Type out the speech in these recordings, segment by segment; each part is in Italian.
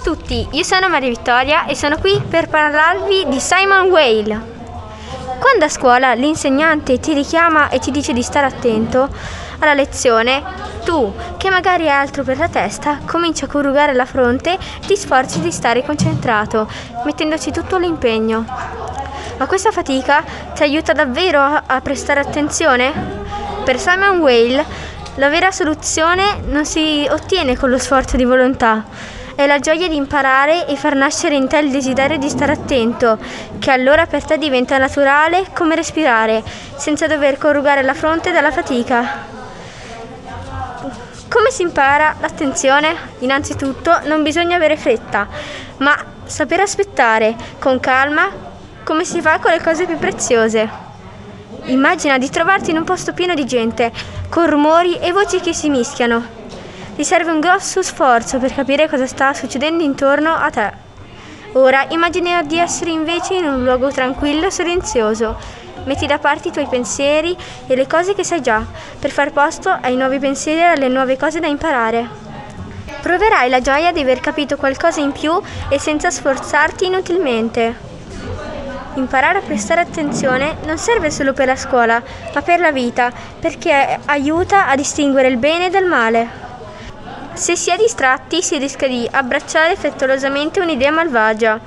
a tutti, io sono Maria Vittoria e sono qui per parlarvi di Simon Whale. Quando a scuola l'insegnante ti richiama e ti dice di stare attento alla lezione, tu, che magari hai altro per la testa, cominci a corrugare la fronte e ti sforzi di stare concentrato, mettendoci tutto l'impegno. Ma questa fatica ti aiuta davvero a, prestare attenzione? Per Simon Whale, la vera soluzione non si ottiene con lo sforzo di volontà, è la gioia di imparare e far nascere in te il desiderio di stare attento, che allora per te diventa naturale come respirare, senza dover corrugare la fronte dalla fatica. Come si impara l'attenzione? Innanzitutto non bisogna avere fretta, ma sapere aspettare con calma come si fa con le cose più preziose. Immagina di trovarti in un posto pieno di gente, con rumori e voci che si mischiano. Ti serve un grosso sforzo per capire cosa sta succedendo intorno a te. Ora immagina di essere invece in un luogo tranquillo e silenzioso. Metti da parte i tuoi pensieri e le cose che sai già, per far posto ai nuovi pensieri e alle nuove cose da imparare. Proverai la gioia di aver capito qualcosa in più e senza sforzarti inutilmente. Imparare a prestare attenzione non serve solo per la scuola, ma per la vita, perché aiuta a distinguere il bene dal male. Se si è distratti si rischia di abbracciare frettolosamente un'idea malvagia.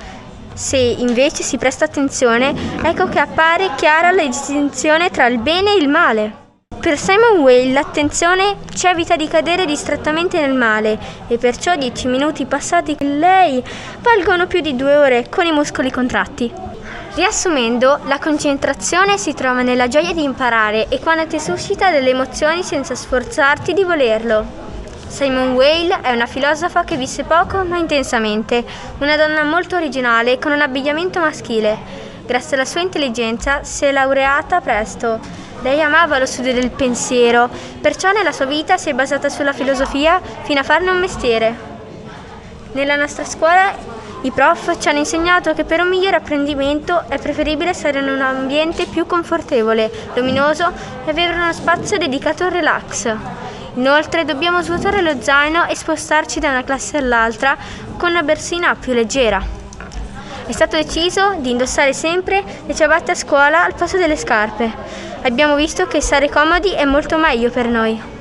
Se invece si presta attenzione, ecco che appare chiara la distinzione tra il bene e il male. Per Simon Weil l'attenzione ci evita di cadere distrattamente nel male e perciò dieci minuti passati con lei valgono più di due ore con i muscoli contratti. Riassumendo, la concentrazione si trova nella gioia di imparare e quando ti suscita delle emozioni senza sforzarti di volerlo. Simone Weil è una filosofa che visse poco ma intensamente, una donna molto originale con un abbigliamento maschile. Grazie alla sua intelligenza si è laureata presto. Lei amava lo studio del pensiero, perciò nella sua vita si è basata sulla filosofia fino a farne un mestiere. Nella nostra scuola i prof ci hanno insegnato che per un migliore apprendimento è preferibile stare in un ambiente più confortevole, luminoso e avere uno spazio dedicato al relax. Inoltre dobbiamo svuotare lo zaino e spostarci da una classe all'altra con una bersina più leggera. È stato deciso di indossare sempre le ciabatte a scuola al passo delle scarpe. Abbiamo visto che stare comodi è molto meglio per noi.